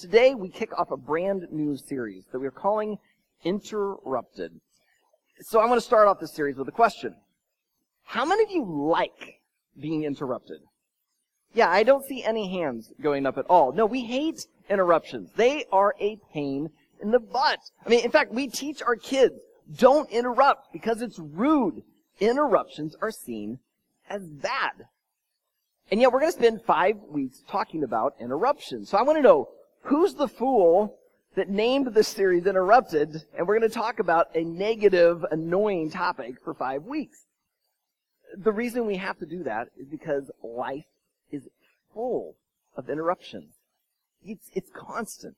Today we kick off a brand new series that we're calling Interrupted. So I want to start off this series with a question. How many of you like being interrupted? Yeah, I don't see any hands going up at all. No, we hate interruptions. They are a pain in the butt. I mean, in fact, we teach our kids, don't interrupt because it's rude. Interruptions are seen as bad. And yet we're going to spend five weeks talking about interruptions. So I want to know, who's the fool that named this series Interrupted? And we're going to talk about a negative, annoying topic for five weeks. The reason we have to do that is because life is full of interruptions. It's, it's constant.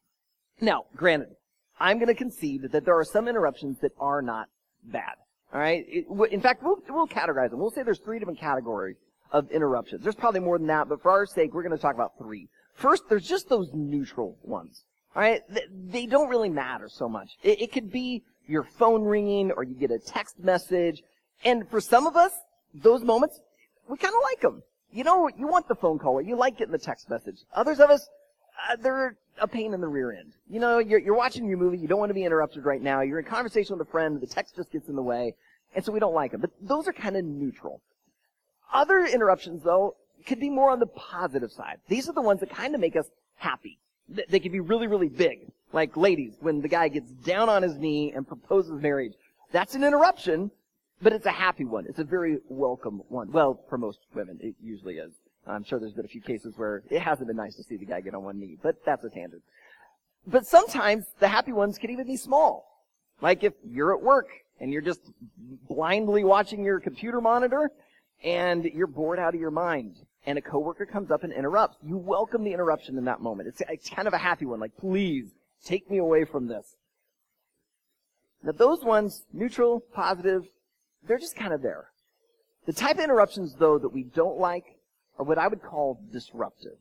Now, granted, I'm going to concede that there are some interruptions that are not bad. All right. It, in fact, we'll, we'll categorize them. We'll say there's three different categories of interruptions. There's probably more than that, but for our sake, we're going to talk about three. First, there's just those neutral ones. All right. They, don't really matter so much. It, it could be your phone ringing or you get a text message. And for some of us, those moments, we kind of like them. You know, you want the phone call or you like getting the text message. Others of us, uh, they're a pain in the rear end. You know, you're, you're watching your movie, you don't want to be interrupted right now, you're in conversation with a friend, the text just gets in the way, and so we don't like them. But those are kind of neutral. Other interruptions, though, could be more on the positive side. These are the ones that kind of make us happy. They can be really, really big. Like ladies, when the guy gets down on his knee and proposes marriage. That's an interruption, but it's a happy one. It's a very welcome one. Well, for most women, it usually is. I'm sure there's been a few cases where it hasn't been nice to see the guy get on one knee, but that's a tangent. But sometimes the happy ones can even be small. Like if you're at work and you're just blindly watching your computer monitor and you're bored out of your mind and a coworker comes up and interrupts. You welcome the interruption in that moment. It's, it's kind of a happy one. Like, please take me away from this. Now those ones, neutral, positive, they're just kind of there. The type of interruptions though that we don't like are what I would call disruptive.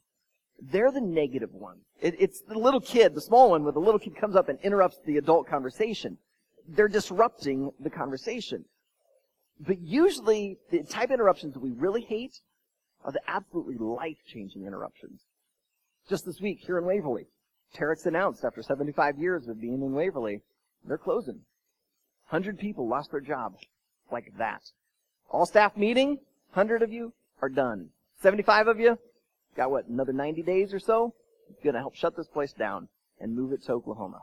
They're the negative ones. It, it's the little kid, the small one, where the little kid comes up and interrupts the adult conversation. They're disrupting the conversation. But usually, the type of interruptions that we really hate are the absolutely life-changing interruptions. Just this week, here in Waverly, Terex announced after 75 years of being in Waverly, they're closing. 100 people lost their job like that. All staff meeting, 100 of you are done. 75 of you got what, another 90 days or so? Gonna help shut this place down and move it to Oklahoma.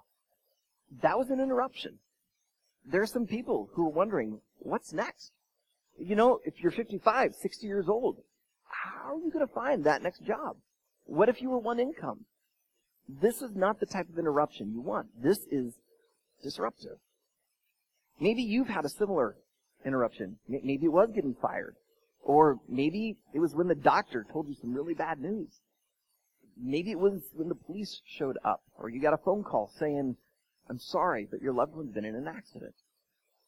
That was an interruption. There are some people who are wondering, what's next? You know, if you're 55, 60 years old, how are you going to find that next job? What if you were one income? This is not the type of interruption you want. This is disruptive. Maybe you've had a similar interruption. Maybe it was getting fired. Or maybe it was when the doctor told you some really bad news. Maybe it was when the police showed up, or you got a phone call saying, I'm sorry, but your loved one's been in an accident.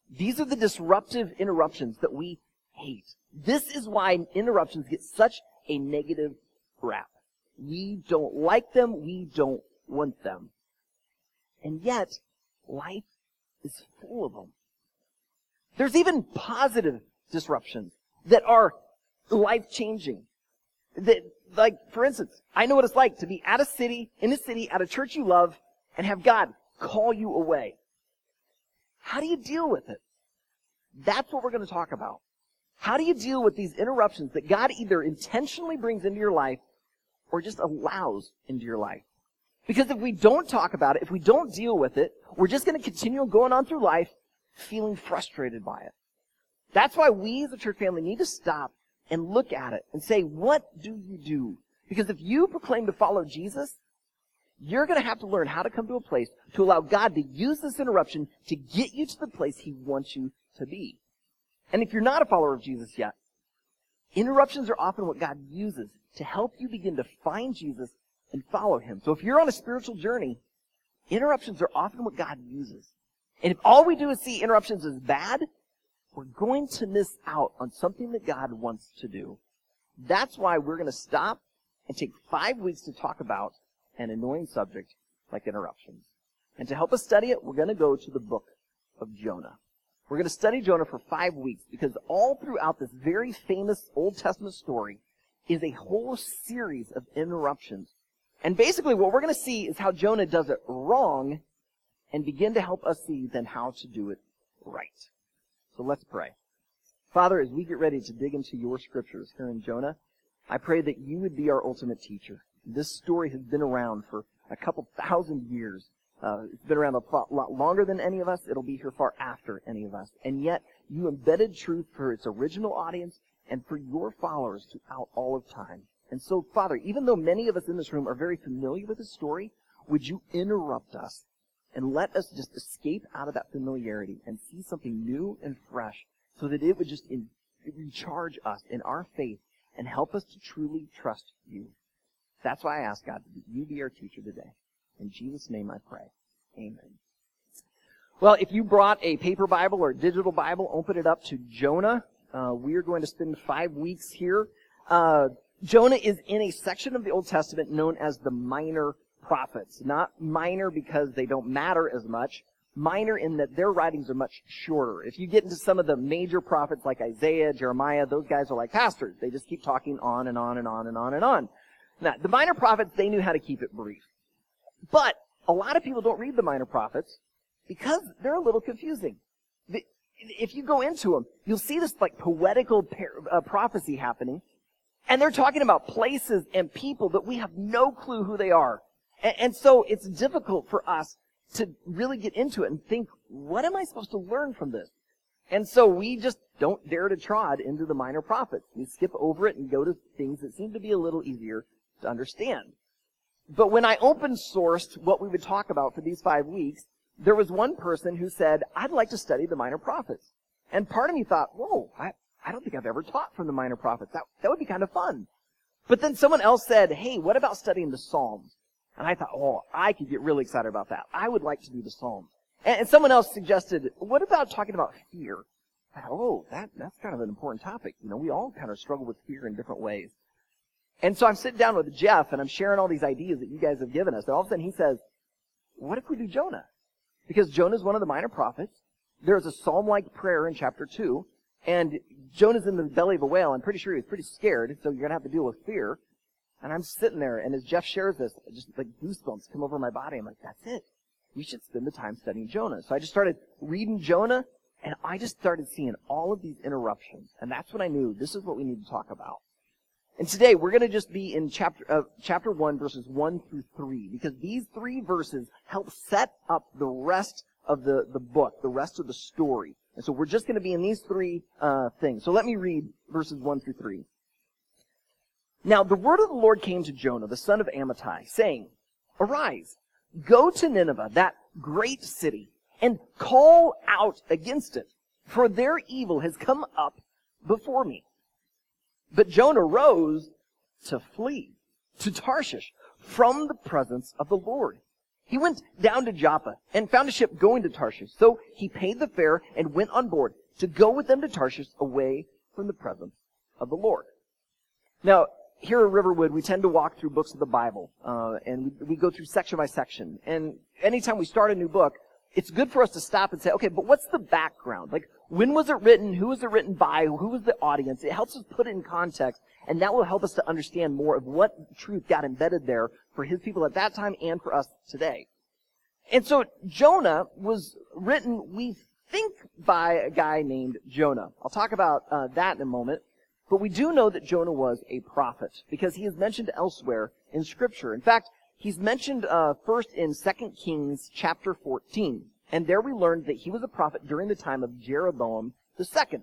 These are the disruptive interruptions that we hate. This is why interruptions get such a negative rap. We don't like them, we don't want them. And yet, life is full of them. There's even positive disruptions that are life changing. That, like, for instance, I know what it's like to be at a city, in a city, at a church you love, and have God call you away. How do you deal with it? That's what we're going to talk about. How do you deal with these interruptions that God either intentionally brings into your life or just allows into your life? Because if we don't talk about it, if we don't deal with it, we're just going to continue going on through life feeling frustrated by it. That's why we as a church family need to stop and look at it and say, what do you do? Because if you proclaim to follow Jesus, you're going to have to learn how to come to a place to allow God to use this interruption to get you to the place He wants you to be. And if you're not a follower of Jesus yet, interruptions are often what God uses to help you begin to find Jesus and follow Him. So if you're on a spiritual journey, interruptions are often what God uses. And if all we do is see interruptions as bad, we're going to miss out on something that God wants to do. That's why we're going to stop and take five weeks to talk about an annoying subject like interruptions. And to help us study it, we're going to go to the book of Jonah. We're going to study Jonah for five weeks because all throughout this very famous Old Testament story is a whole series of interruptions And basically what we're going to see is how Jonah does it wrong and begin to help us see then how to do it right. So let's pray. Father, as we get ready to dig into your scriptures here in Jonah, I pray that you would be our ultimate teacher. This story has been around for a couple thousand years. Uh, it's been around a lot longer than any of us. It'll be here far after any of us. And yet, you embedded truth for its original audience and for your followers throughout all of time. And so, Father, even though many of us in this room are very familiar with the story, would you interrupt us and let us just escape out of that familiarity and see something new and fresh so that it would just in, recharge us in our faith and help us to truly trust you. That's why I ask God that you be our teacher today. In Jesus' name I pray. Amen. Well, if you brought a paper Bible or a digital Bible, open it up to Jonah. Uh, we are going to spend five weeks here. Uh, Jonah is in a section of the Old Testament known as the minor prophets. Not minor because they don't matter as much, minor in that their writings are much shorter. If you get into some of the major prophets like Isaiah, Jeremiah, those guys are like pastors. They just keep talking on and on and on and on and on. Now, the minor prophets, they knew how to keep it brief. But a lot of people don't read the minor prophets because they're a little confusing. if you go into them, you'll see this like poetical uh, prophecy happening, and they're talking about places and people that we have no clue who they are. And, and so it's difficult for us to really get into it and think, what am I supposed to learn from this? And so we just don't dare to trod into the minor prophets. We skip over it and go to things that seem to be a little easier to understand. But when I open sourced what we would talk about for these five weeks, there was one person who said, I'd like to study the minor prophets. And part of me thought, whoa, I, I don't think I've ever taught from the minor prophets. That, that would be kind of fun. But then someone else said, hey, what about studying the Psalms? And I thought, oh, I could get really excited about that. I would like to do the Psalms. And, and someone else suggested, what about talking about fear? Thought, oh, that, that's kind of an important topic. You know, we all kind of struggle with fear in different ways. And so I'm sitting down with Jeff and I'm sharing all these ideas that you guys have given us. And all of a sudden he says, what if we do Jonah? Because Jonah is one of the minor prophets. There's a psalm-like prayer in chapter 2. And Jonah's in the belly of a whale. I'm pretty sure he was pretty scared. So you're going to have to deal with fear. And I'm sitting there, and as Jeff shares this, just like goosebumps come over my body. I'm like, that's it. We should spend the time studying Jonah. So I just started reading Jonah, and I just started seeing all of these interruptions. And that's when I knew this is what we need to talk about. And today we're going to just be in chapter uh, chapter 1 verses 1 through 3 because these three verses help set up the rest of the, the book, the rest of the story. And so we're just going to be in these three uh, things. So let me read verses 1 through 3. Now the word of the Lord came to Jonah, the son of Amittai, saying, Arise, go to Nineveh, that great city, and call out against it, for their evil has come up before me. But Jonah rose to flee to Tarshish from the presence of the Lord. He went down to Joppa and found a ship going to Tarshish. So he paid the fare and went on board to go with them to Tarshish away from the presence of the Lord. Now, here at Riverwood, we tend to walk through books of the Bible, uh, and we, we go through section by section. And anytime we start a new book, it's good for us to stop and say, okay, but what's the background? Like, when was it written? Who was it written by? Who was the audience? It helps us put it in context, and that will help us to understand more of what truth got embedded there for his people at that time and for us today. And so Jonah was written, we think, by a guy named Jonah. I'll talk about uh, that in a moment. But we do know that Jonah was a prophet because he is mentioned elsewhere in Scripture. In fact, he's mentioned uh, first in 2 Kings chapter 14. And there we learned that he was a prophet during the time of Jeroboam II.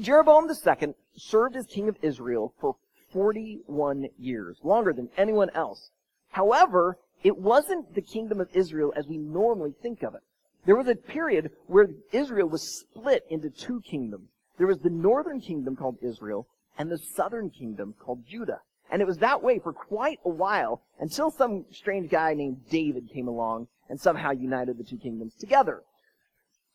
Jeroboam II served as king of Israel for 41 years, longer than anyone else. However, it wasn't the kingdom of Israel as we normally think of it. There was a period where Israel was split into two kingdoms. There was the northern kingdom called Israel and the southern kingdom called Judah. And it was that way for quite a while until some strange guy named David came along and somehow united the two kingdoms together.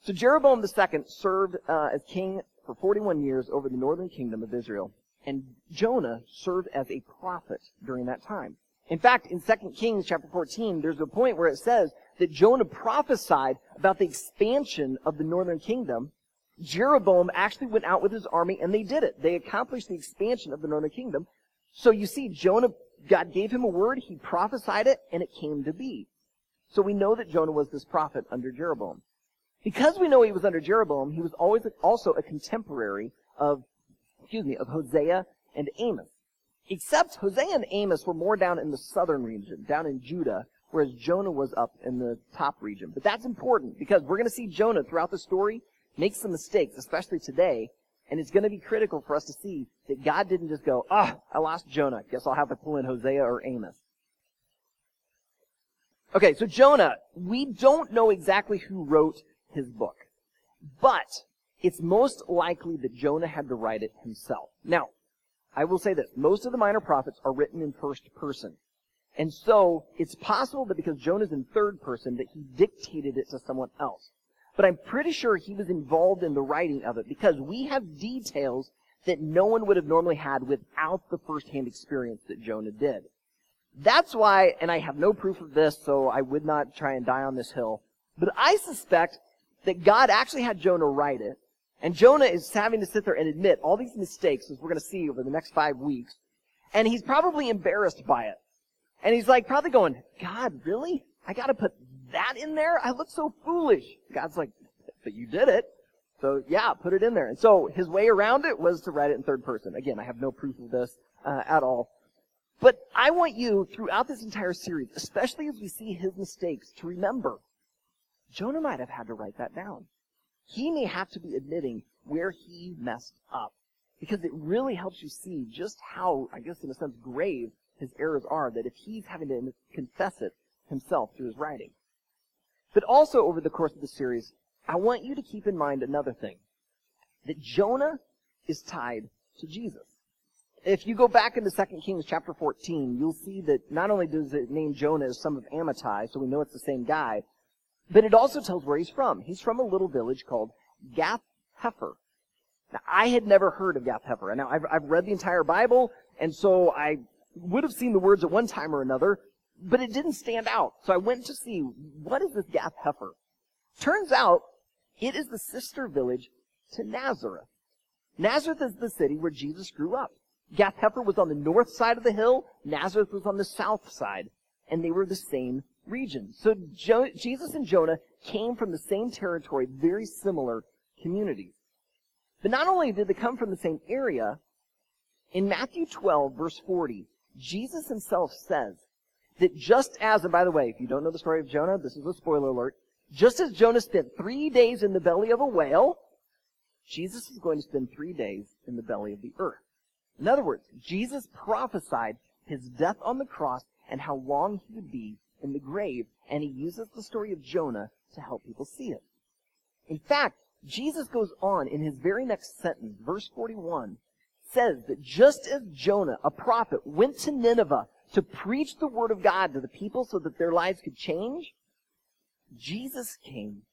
So Jeroboam II served uh, as king for 41 years over the northern kingdom of Israel. And Jonah served as a prophet during that time. In fact, in 2 Kings chapter 14, there's a point where it says that Jonah prophesied about the expansion of the northern kingdom Jeroboam actually went out with his army and they did it. They accomplished the expansion of the northern kingdom. So you see, Jonah God gave him a word, he prophesied it, and it came to be. So we know that Jonah was this prophet under Jeroboam. Because we know he was under Jeroboam, he was always also a contemporary of, excuse me, of Hosea and Amos. Except Hosea and Amos were more down in the southern region, down in Judah, whereas Jonah was up in the top region. But that's important because we're going to see Jonah throughout the story make some mistakes, especially today, and it's going to be critical for us to see that God didn't just go, ah, I lost Jonah. Guess I'll have to pull in Hosea or Amos. Okay, so Jonah, we don't know exactly who wrote his book, but it's most likely that Jonah had to write it himself. Now, I will say this. Most of the minor prophets are written in first person. And so, it's possible that because Jonah's in third person, that he dictated it to someone else. But I'm pretty sure he was involved in the writing of it because we have details that no one would have normally had without the firsthand experience that Jonah did. That's why, and I have no proof of this, so I would not try and die on this hill, but I suspect that God actually had Jonah write it, and Jonah is having to sit there and admit all these mistakes, as we're going to see over the next five weeks, and he's probably embarrassed by it. And he's like probably going, God, really? I gotta put that in there? I look so foolish. God's like, but you did it. So yeah, put it in there. And so his way around it was to write it in third person. Again, I have no proof of this uh, at all. But I want you throughout this entire series, especially as we see his mistakes, to remember Jonah might have had to write that down. He may have to be admitting where he messed up because it really helps you see just how, I guess in a sense, grave his errors are that if he's having to confess it himself through his writing. But also over the course of the series, I want you to keep in mind another thing. That Jonah is tied to Jesus. If you go back into 2 Kings chapter 14, you'll see that not only does it name Jonah as son of Amittai, so we know it's the same guy, but it also tells where he's from. He's from a little village called Gath Hepher. Now, I had never heard of Gath Hepher. Now, I've, I've read the entire Bible, and so I would have seen the words at one time or another, but it didn't stand out. So I went to see, what is this Gath Hepher? Turns out, it is the sister village to Nazareth. Nazareth is the city where Jesus grew up. Gath Hepher was on the north side of the hill, Nazareth was on the south side, and they were the same region. So jo- Jesus and Jonah came from the same territory, very similar communities. But not only did they come from the same area, in Matthew 12, verse 40, Jesus himself says that just as, and by the way, if you don't know the story of Jonah, this is a spoiler alert, just as Jonah spent three days in the belly of a whale, Jesus is going to spend three days in the belly of the earth. In other words, Jesus prophesied his death on the cross and how long he would be in the grave, and he uses the story of Jonah to help people see it. In fact, Jesus goes on in his very next sentence, verse 41, says that just as Jonah, a prophet, went to Nineveh to preach the word of God to the people so that their lives could change, Jesus came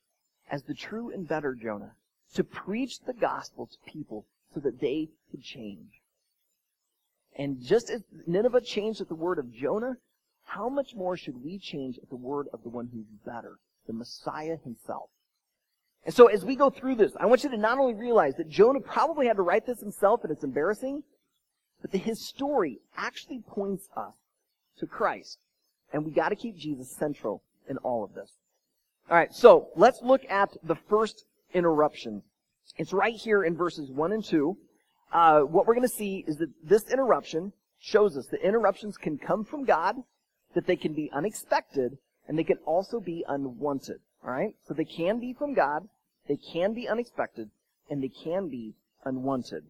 as the true and better Jonah to preach the gospel to people so that they could change. And just as Nineveh changed at the word of Jonah, how much more should we change at the word of the one who's better, the Messiah himself? And so as we go through this, I want you to not only realize that Jonah probably had to write this himself and it's embarrassing, but that his story actually points us to Christ. And we gotta keep Jesus central in all of this. Alright, so let's look at the first interruption. It's right here in verses 1 and 2. Uh, what we're gonna see is that this interruption shows us that interruptions can come from God, that they can be unexpected, and they can also be unwanted. Alright? So they can be from God, they can be unexpected, and they can be unwanted.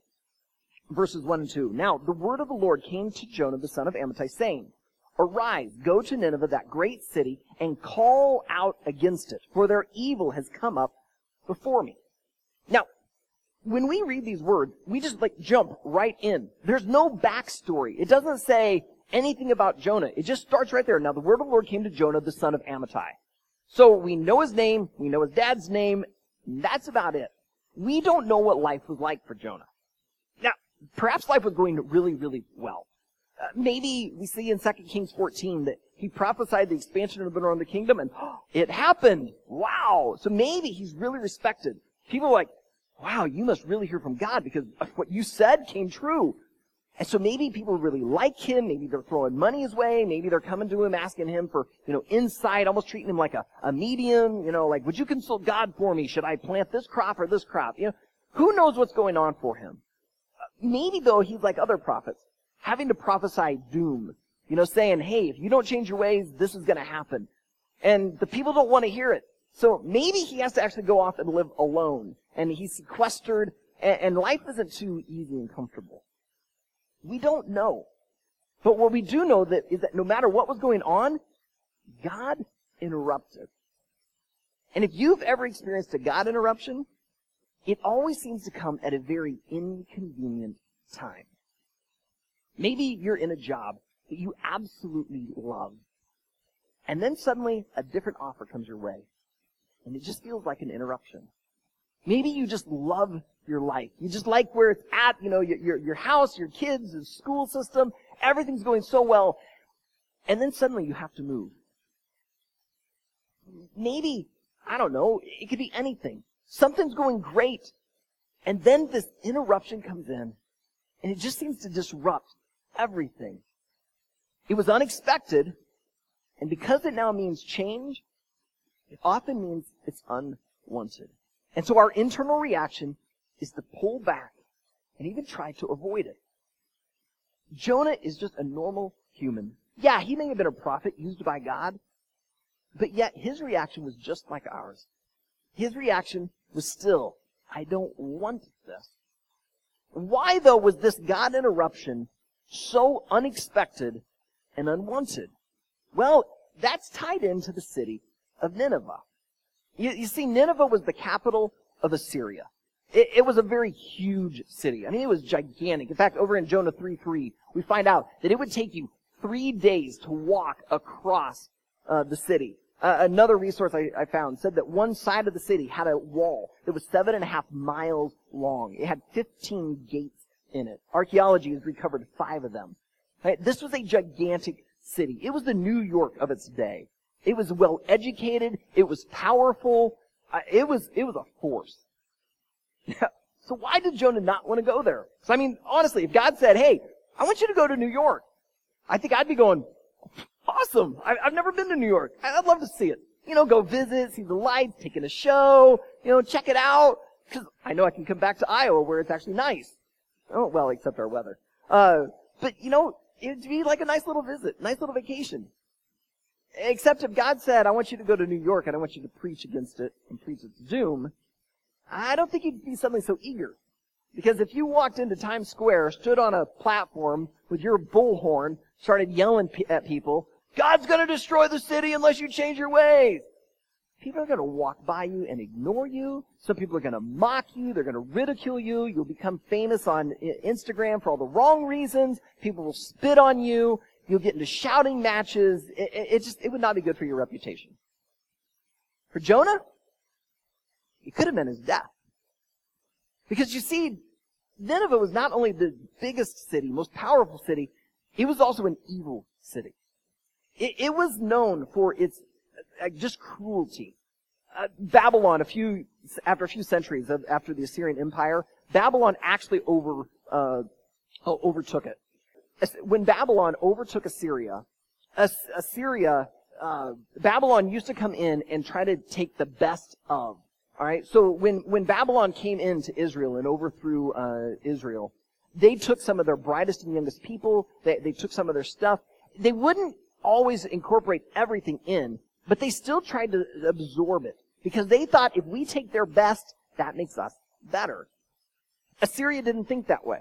Verses 1 and 2. Now, the word of the Lord came to Jonah the son of Amittai, saying, Arise, go to Nineveh, that great city, and call out against it, for their evil has come up before me. Now, when we read these words, we just like jump right in. There's no backstory. It doesn't say anything about Jonah. It just starts right there. Now, the word of the Lord came to Jonah, the son of Amittai. So we know his name, we know his dad's name, that's about it. We don't know what life was like for Jonah. Now, perhaps life was going really, really well. Uh, maybe we see in 2 Kings 14 that he prophesied the expansion of the northern kingdom and it happened. Wow. So maybe he's really respected. People are like, wow, you must really hear from God because what you said came true. And so maybe people really like him. Maybe they're throwing money his way. Maybe they're coming to him asking him for, you know, insight, almost treating him like a, a medium. You know, like, would you consult God for me? Should I plant this crop or this crop? You know, who knows what's going on for him? Maybe though he's like other prophets, having to prophesy doom. You know, saying, hey, if you don't change your ways, this is going to happen. And the people don't want to hear it. So maybe he has to actually go off and live alone. And he's sequestered, and, and life isn't too easy and comfortable. We don't know. But what we do know that is that no matter what was going on, God interrupted. And if you've ever experienced a God interruption, it always seems to come at a very inconvenient. Maybe you're in a job that you absolutely love. And then suddenly a different offer comes your way. And it just feels like an interruption. Maybe you just love your life. You just like where it's at, you know, your, your, house, your kids, the school system, everything's going so well. And then suddenly you have to move. Maybe, I don't know, it could be anything. Something's going great. And then this interruption comes in and it just seems to disrupt everything. It was unexpected and because it now means change, it often means it's unwanted. And so our internal reaction is to pull back and even try to avoid it. Jonah is just a normal human. Yeah, he may have been a prophet used by God, but yet his reaction was just like ours. His reaction was still, I don't want this. Why though was this God interruption so unexpected and unwanted? Well, that's tied into the city of Nineveh. You, you see, Nineveh was the capital of Assyria. It, it, was a very huge city. I mean, it was gigantic. In fact, over in Jonah 3.3, we find out that it would take you three days to walk across uh, the city. Uh, another resource I, I, found said that one side of the city had a wall that was seven and a half miles long. It had 15 gates in it. Archaeology has recovered five of them. Right? This was a gigantic city. It was the New York of its day. It was well educated. It was powerful. Uh, it was, it was a force. so why did Jonah not want to go there? So I mean, honestly, if God said, hey, I want you to go to New York, I think I'd be going, awesome. I, have never been to New York. I'd love to see it. You know, go visit, see the lights, take in a show, you know, check it out. Cause I know I can come back to Iowa where it's actually nice. Oh, well, except our weather. Uh, but you know, it'd be like a nice little visit, nice little vacation. Except if God said, I want you to go to New York and I want you to preach against it and preach its doom, I don't think you'd be suddenly so eager. Because if you walked into Times Square, stood on a platform with your bullhorn, started yelling at people, God's gonna destroy the city unless you change your ways. People are gonna walk by you and ignore you. Some people are gonna mock you. They're gonna ridicule you. You'll become famous on Instagram for all the wrong reasons. People will spit on you. You'll get into shouting matches. It, it, it just, it would not be good for your reputation. For Jonah, it could have been his death. Because you see, Nineveh was not only the biggest city, most powerful city, it was also an evil city. It, it was known for its just cruelty. Uh, Babylon, a few after a few centuries of, after the Assyrian Empire, Babylon actually over uh, overtook it when Babylon overtook Assyria, Assyria, uh, Babylon used to come in and try to take the best of. All right. So when when Babylon came into Israel and overthrew uh, Israel, they took some of their brightest and youngest people. They they took some of their stuff. They wouldn't always incorporate everything in, but they still tried to absorb it because they thought if we take their best, that makes us better. Assyria didn't think that way.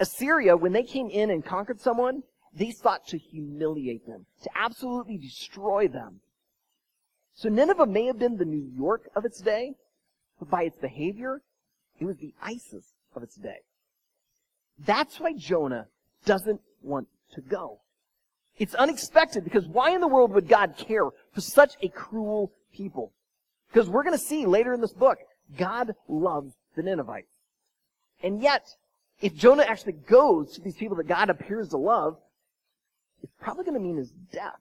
Assyria, when they came in and conquered someone, they sought to humiliate them, to absolutely destroy them. So Nineveh may have been the New York of its day, but by its behavior, it was the ISIS of its day. That's why Jonah doesn't want to go. It's unexpected because why in the world would God care for such a cruel people? Because we're going to see later in this book, God loves the Ninevites. And yet, if Jonah actually goes to these people that God appears to love, it's probably going to mean his death.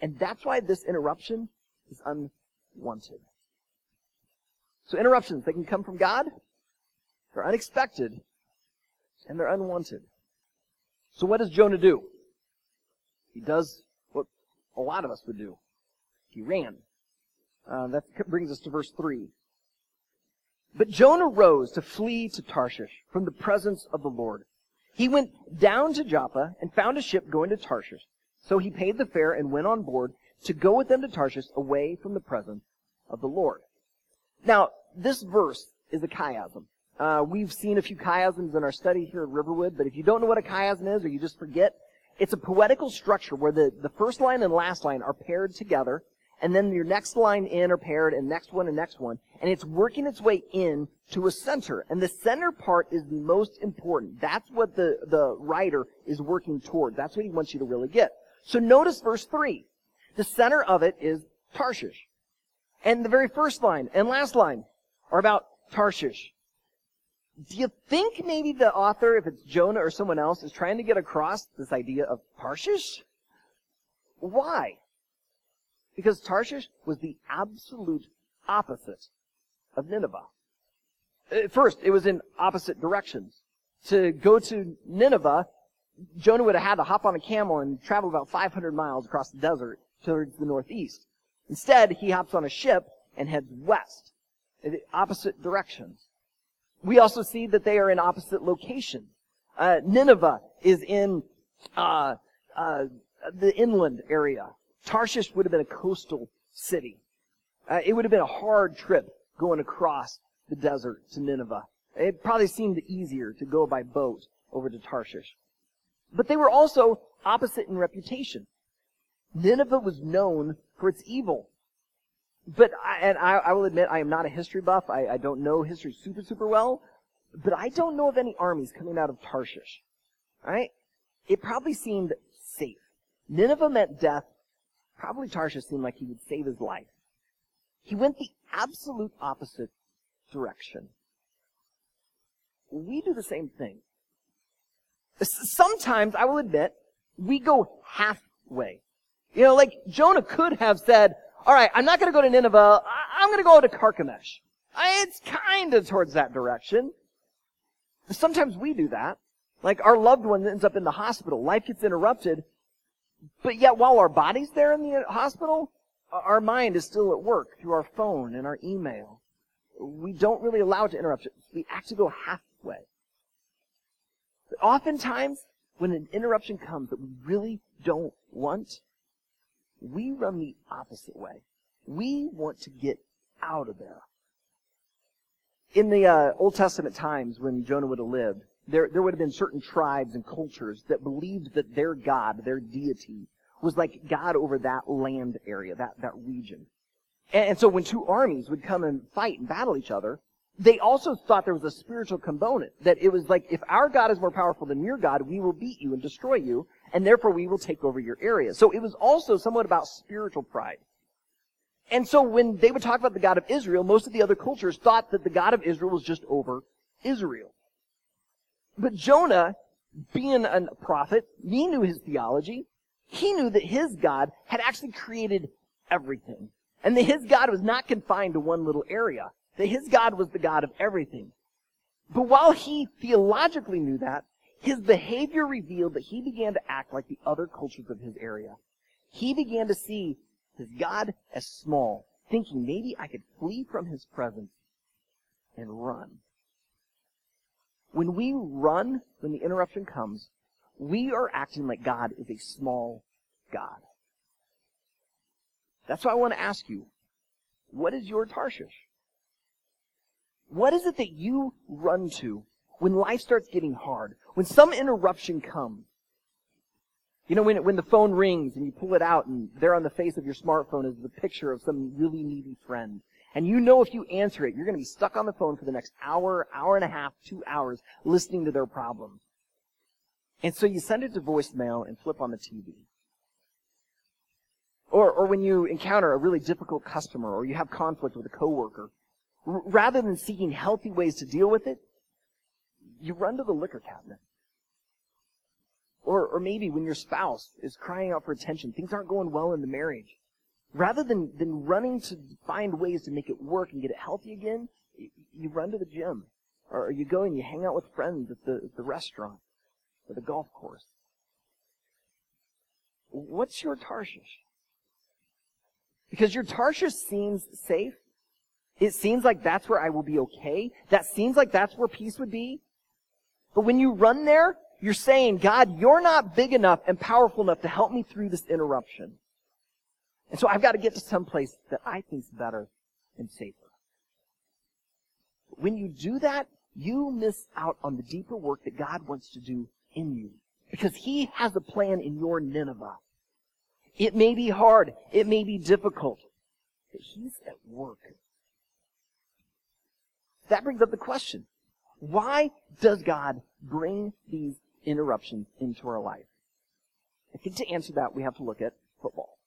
And that's why this interruption is unwanted. So interruptions, they can come from God, they're unexpected, and they're unwanted. So what does Jonah do? He does what a lot of us would do. He ran. Uh, that brings us to verse 3. But Jonah rose to flee to Tarshish from the presence of the Lord. He went down to Joppa and found a ship going to Tarshish. So he paid the fare and went on board to go with them to Tarshish away from the presence of the Lord. Now, this verse is a chiasm. Uh, we've seen a few chiasms in our study here at Riverwood, but if you don't know what a chiasm is or you just forget, it's a poetical structure where the, the first line and last line are paired together, and then your next line in are paired, and next one and next one, and it's working its way in to a center. And the center part is the most important. That's what the, the writer is working toward. That's what he wants you to really get. So notice verse 3. The center of it is Tarshish. And the very first line and last line are about Tarshish. Do you think maybe the author, if it's Jonah or someone else, is trying to get across this idea of Tarshish? Why? Because Tarshish was the absolute opposite of Nineveh. At first, it was in opposite directions. To go to Nineveh, Jonah would have had to hop on a camel and travel about 500 miles across the desert towards the northeast. Instead, he hops on a ship and heads west, in the opposite directions. We also see that they are in opposite locations. Uh, Nineveh is in uh, uh, the inland area. Tarshish would have been a coastal city. Uh, it would have been a hard trip going across the desert to Nineveh. It probably seemed easier to go by boat over to Tarshish. But they were also opposite in reputation. Nineveh was known for its evil. But, I, and I, I, will admit, I am not a history buff. I, I don't know history super, super well. But I don't know of any armies coming out of Tarshish. Right? It probably seemed safe. Nineveh meant death. Probably Tarshish seemed like he would save his life. He went the absolute opposite direction. We do the same thing. Sometimes, I will admit, we go halfway. You know, like Jonah could have said, all right, I'm not going to go to Nineveh. I'm going to go to Carchemish. It's kind of towards that direction. Sometimes we do that. Like our loved one ends up in the hospital. Life gets interrupted. But yet while our body's there in the hospital, our mind is still at work through our phone and our email. We don't really allow it to interrupt it. We actually go halfway. But oftentimes, when an interruption comes that we really don't want, we run the opposite way. We want to get out of there. In the uh, Old Testament times, when Jonah would have lived, there, there would have been certain tribes and cultures that believed that their God, their deity, was like God over that land area, that, that region. And, and so when two armies would come and fight and battle each other, they also thought there was a spiritual component. That it was like, if our God is more powerful than your God, we will beat you and destroy you, and therefore we will take over your area. So it was also somewhat about spiritual pride. And so when they would talk about the God of Israel, most of the other cultures thought that the God of Israel was just over Israel. But Jonah, being a prophet, he knew his theology. He knew that his God had actually created everything. And that his God was not confined to one little area. That his God was the God of everything. But while he theologically knew that, his behavior revealed that he began to act like the other cultures of his area. He began to see his God as small, thinking maybe I could flee from his presence and run. When we run, when the interruption comes, we are acting like God is a small God. That's why I want to ask you, what is your Tarshish? What is it that you run to when life starts getting hard? When some interruption comes? You know, when, when the phone rings and you pull it out and there on the face of your smartphone is the picture of some really needy friend. And you know if you answer it, you're going to be stuck on the phone for the next hour, hour and a half, two hours listening to their problems. And so you send it to voicemail and flip on the TV. Or, or when you encounter a really difficult customer or you have conflict with a coworker, r- rather than seeking healthy ways to deal with it, you run to the liquor cabinet. Or, or maybe when your spouse is crying out for attention, things aren't going well in the marriage. Rather than, than running to find ways to make it work and get it healthy again, you run to the gym. Or you go and you hang out with friends at the, at the restaurant or the golf course. what's your Tarshish? Because your Tarshish seems safe. It seems like that's where I will be okay. That seems like that's where peace would be. But when you run there, you're saying, God, you're not big enough and powerful enough to help me through this interruption. And so I've got to get to some place that I think is better and safer. When you do that, you miss out on the deeper work that God wants to do in you. Because He has a plan in your Nineveh. It may be hard. It may be difficult. But He's at work. That brings up the question. Why does God bring these interruptions into our life? I think to answer that, we have to look at football.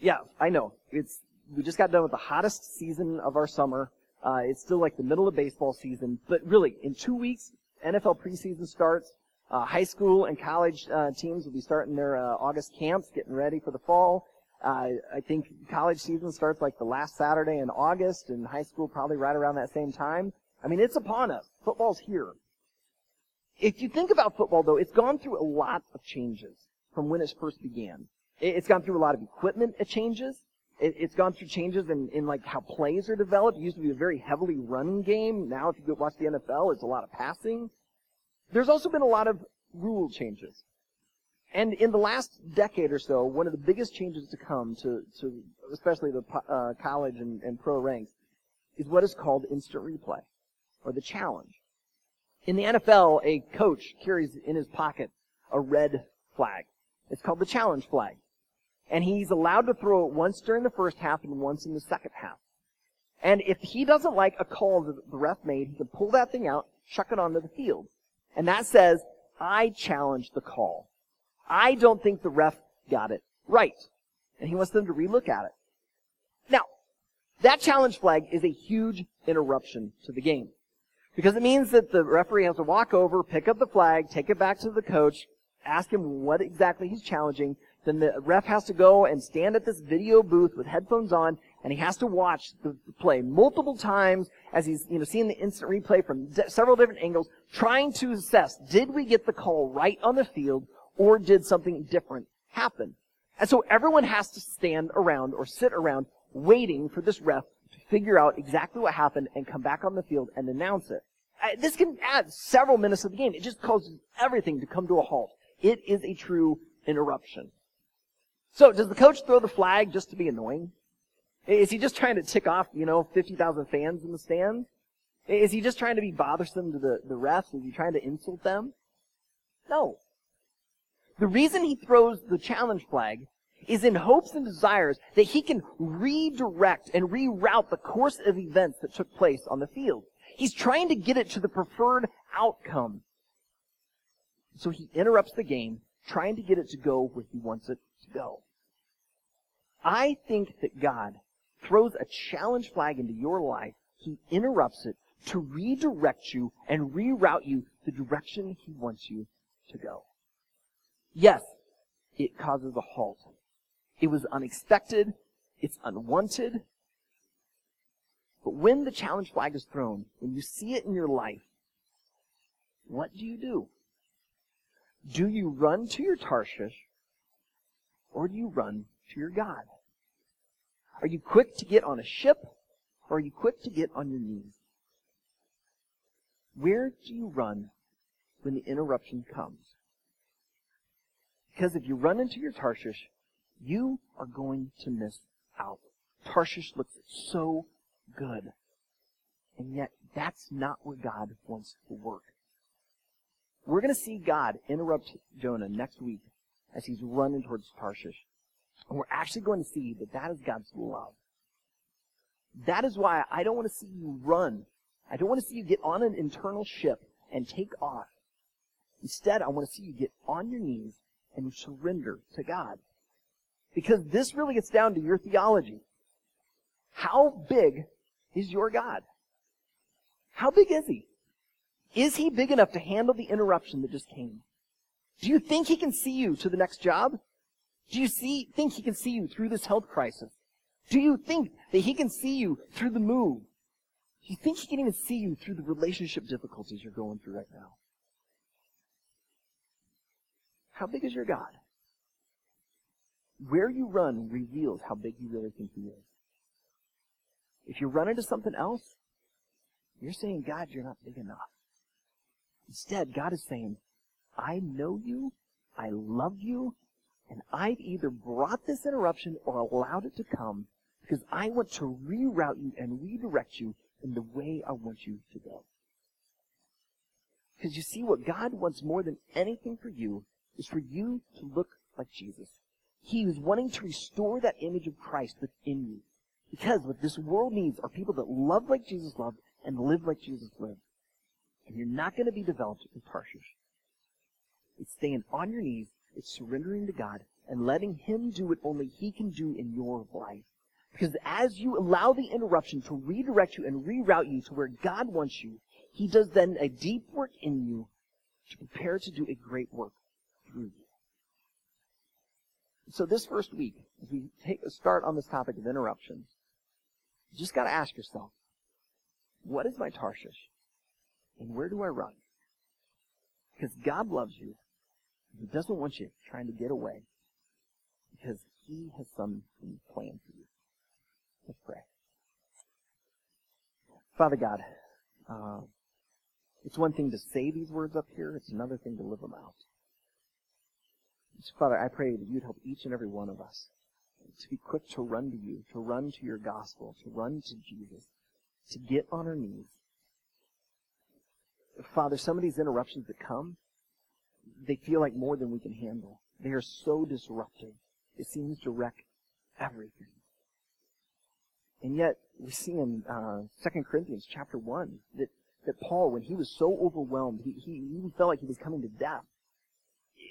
Yeah, I know. It's, we just got done with the hottest season of our summer. Uh, it's still like the middle of baseball season, but really, in two weeks, NFL preseason starts. Uh, high school and college uh, teams will be starting their uh, August camps, getting ready for the fall. Uh, I think college season starts like the last Saturday in August, and high school probably right around that same time. I mean, it's upon us. Football's here. If you think about football, though, it's gone through a lot of changes from when it first began. It's gone through a lot of equipment changes. It's gone through changes in, in like how plays are developed. It used to be a very heavily running game. Now, if you go watch the NFL, it's a lot of passing. There's also been a lot of rule changes. And in the last decade or so, one of the biggest changes to come to, to especially the uh, college and, and pro ranks is what is called instant replay, or the challenge. In the NFL, a coach carries in his pocket a red flag. It's called the challenge flag. And he's allowed to throw it once during the first half and once in the second half. And if he doesn't like a call that the ref made, he can pull that thing out, chuck it onto the field. And that says, I challenge the call. I don't think the ref got it right. And he wants them to relook at it. Now, that challenge flag is a huge interruption to the game. Because it means that the referee has to walk over, pick up the flag, take it back to the coach, ask him what exactly he's challenging. Then the ref has to go and stand at this video booth with headphones on, and he has to watch the play multiple times as he's, you know, seeing the instant replay from several different angles, trying to assess, did we get the call right on the field, or did something different happen? And so everyone has to stand around or sit around waiting for this ref figure out exactly what happened and come back on the field and announce it. This can add several minutes of the game. It just causes everything to come to a halt. It is a true interruption. So, does the coach throw the flag just to be annoying? Is he just trying to tick off, you know, 50,000 fans in the stands? Is he just trying to be bothersome to the, the refs? Is he trying to insult them? No. The reason he throws the challenge flag is in hopes and desires that he can redirect and reroute the course of events that took place on the field. He's trying to get it to the preferred outcome. So he interrupts the game, trying to get it to go where he wants it to go. I think that God throws a challenge flag into your life. He interrupts it to redirect you and reroute you the direction he wants you to go. Yes, it causes a halt. It was unexpected. It's unwanted. But when the challenge flag is thrown, when you see it in your life, what do you do? Do you run to your Tarshish or do you run to your God? Are you quick to get on a ship or are you quick to get on your knees? Where do you run when the interruption comes? Because if you run into your Tarshish, you are going to miss out. Tarshish looks so good. And yet, that's not where God wants to work. We're going to see God interrupt Jonah next week as he's running towards Tarshish. And we're actually going to see that that is God's love. That is why I don't want to see you run. I don't want to see you get on an internal ship and take off. Instead, I want to see you get on your knees and surrender to God. Because this really gets down to your theology. How big is your God? How big is he? Is he big enough to handle the interruption that just came? Do you think he can see you to the next job? Do you see, think he can see you through this health crisis? Do you think that he can see you through the move? Do you think he can even see you through the relationship difficulties you're going through right now? How big is your God? Where you run reveals how big you really think He is. If you run into something else, you're saying, God, you're not big enough. Instead, God is saying, I know you, I love you, and I've either brought this interruption or allowed it to come because I want to reroute you and redirect you in the way I want you to go. Because you see, what God wants more than anything for you is for you to look like Jesus. He is wanting to restore that image of Christ within you. Because what this world needs are people that love like Jesus loved and live like Jesus lived. And you're not going to be developed in Tarshish. It's staying on your knees, it's surrendering to God, and letting Him do what only He can do in your life. Because as you allow the interruption to redirect you and reroute you to where God wants you, He does then a deep work in you to prepare to do a great work through you. So this first week, as we take a start on this topic of interruptions, you just got to ask yourself, what is my Tarshish? And where do I run? Because God loves you. He doesn't want you trying to get away because He has some plan for you. Let's pray. Father God, uh, it's one thing to say these words up here, it's another thing to live them out. Father, I pray that you'd help each and every one of us to be quick to run to you, to run to your gospel, to run to Jesus, to get on our knees. Father, some of these interruptions that come, they feel like more than we can handle. They are so disruptive. It seems to wreck everything. And yet, we see in uh, 2 Corinthians chapter 1 that, that Paul, when he was so overwhelmed, he, he even felt like he was coming to death.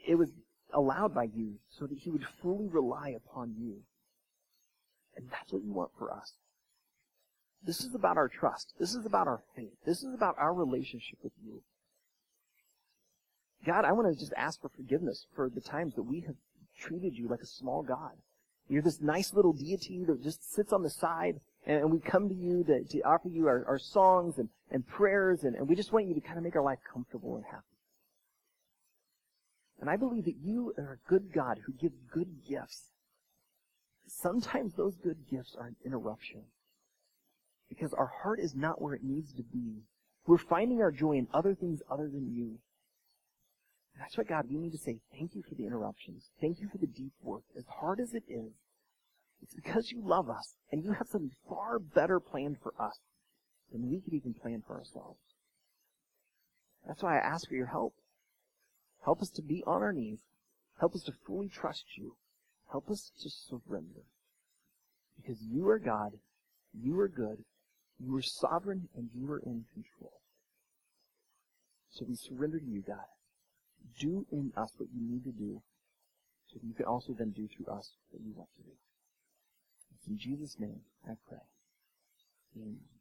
It was allowed by you so that he would fully rely upon you. And that's what you want for us. This is about our trust. This is about our faith. This is about our relationship with you. God, I want to just ask for forgiveness for the times that we have treated you like a small God. You're this nice little deity that just sits on the side, and, we come to you to, to offer you our, our songs and, and prayers, and, and we just want you to kind of make our life comfortable and happy. And I believe that you are a good God who gives good gifts. Sometimes those good gifts are an interruption because our heart is not where it needs to be. We're finding our joy in other things other than you. And that's what God, we need to say thank you for the interruptions. Thank you for the deep work. As hard as it is, it's because you love us and you have something far better planned for us than we could even plan for ourselves. That's why I ask for your help. Help us to be on our knees. Help us to fully trust you. Help us to surrender. Because you are God, you are good, you are sovereign, and you are in control. So we surrender to you, God. Do in us what you need to do, so you can also then do through us what you want to do. It's in Jesus' name I pray. Amen.